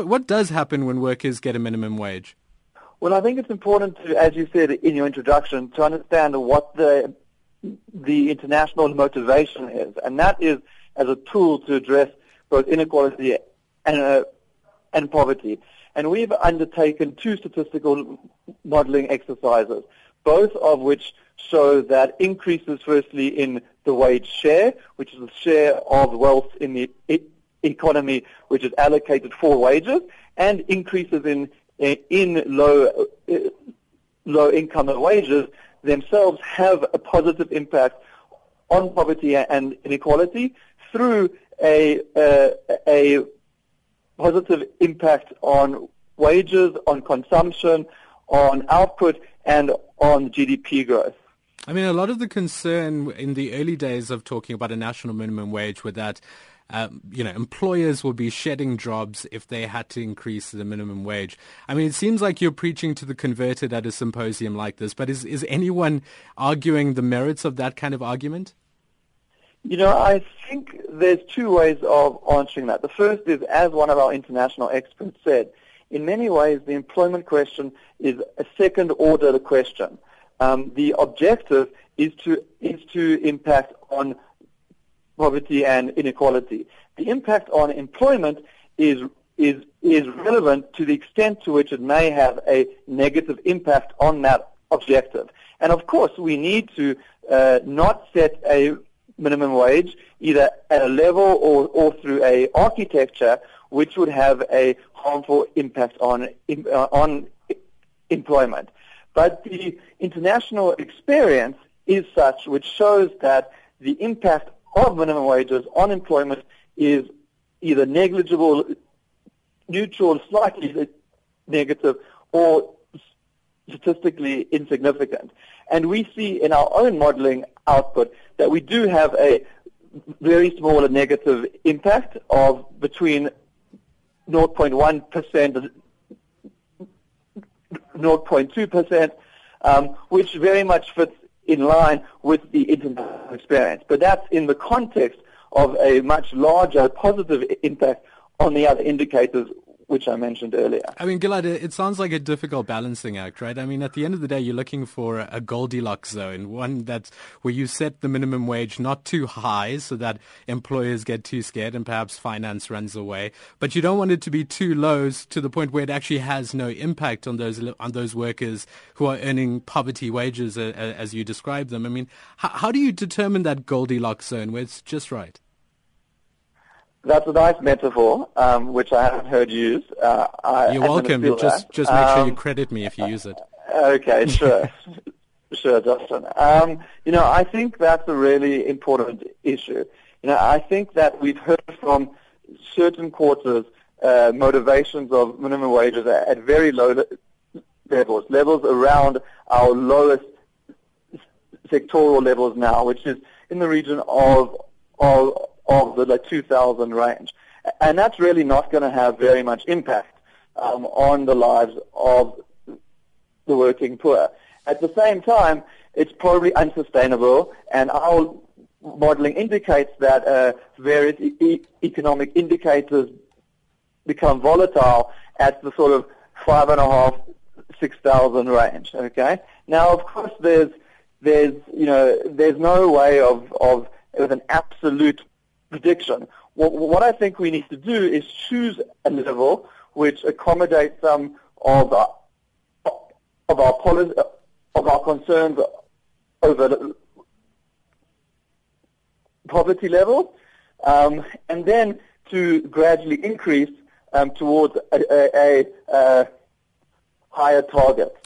But what does happen when workers get a minimum wage? Well, I think it's important to, as you said in your introduction, to understand what the the international motivation is, and that is as a tool to address both inequality and uh, and poverty. And we've undertaken two statistical modeling exercises, both of which show that increases firstly in the wage share, which is the share of wealth in the economy which is allocated for wages, and increases in eh, in low eh, low income wages themselves have a positive impact on poverty and inequality through a a, a positive impact on wages, on consumption, on output, and on GDP growth. I mean, a lot of the concern in the early days of talking about a national minimum wage were that um, you know, employers will be shedding jobs if they had to increase the minimum wage. I mean, it seems like you're preaching to the converted at a symposium like this, but is, is anyone arguing the merits of that kind of argument? You know, I think there's two ways of answering that. The first is, as one of our international experts said, in many ways the employment question is a second order question. Um, the objective is to is to impact on poverty and inequality. The impact on employment is is is relevant to the extent to which it may have a negative impact on that objective. And of course, we need to uh, not set a minimum wage either at a level or, or through a architecture which would have a harmful impact on uh, on employment. But the international experience is such which shows that the impact of minimum wages on employment is either negligible, neutral, slightly negative, or statistically insignificant. And we see in our own modeling output that we do have a very small negative impact of between 0.1% and 0.2%, um, which very much fits in line with the international experience. But that's in the context of a much larger positive impact on the other indicators which I mentioned earlier. I mean, Gilad, it sounds like a difficult balancing act, right? I mean, at the end of the day, you're looking for a Goldilocks zone, one that's where you set the minimum wage not too high so that employers get too scared and perhaps finance runs away, but you don't want it to be too low to the point where it actually has no impact on those on those workers who are earning poverty wages as you describe them. I mean, how, how do you determine that Goldilocks zone where it's just right? That's a nice metaphor, um, which I haven't heard used. Uh, You're welcome. Just that. just make um, sure you um, credit me if you use it. Okay, sure. sure, Dhashen. Um, you know, I think that's a really important issue. You know, I think that we've heard from certain quarters uh, motivations of minimum wages at very low levels, levels around our lowest sectoral levels now, which is in the region of of of the like 2000 range. And that's really not going to have very much impact um, on the lives of the working poor. At the same time, it's probably unsustainable, and our modeling indicates that uh, various e- economic indicators become volatile at the sort of five and a half, six thousand range. Okay. Now, of course, there's there's you know there's no way of of with an absolute prediction. What, what I think we need to do is choose a level which accommodates some of our, of our policy, of our concerns over the poverty level, um, and then to gradually increase um, towards a, a, a, a higher target.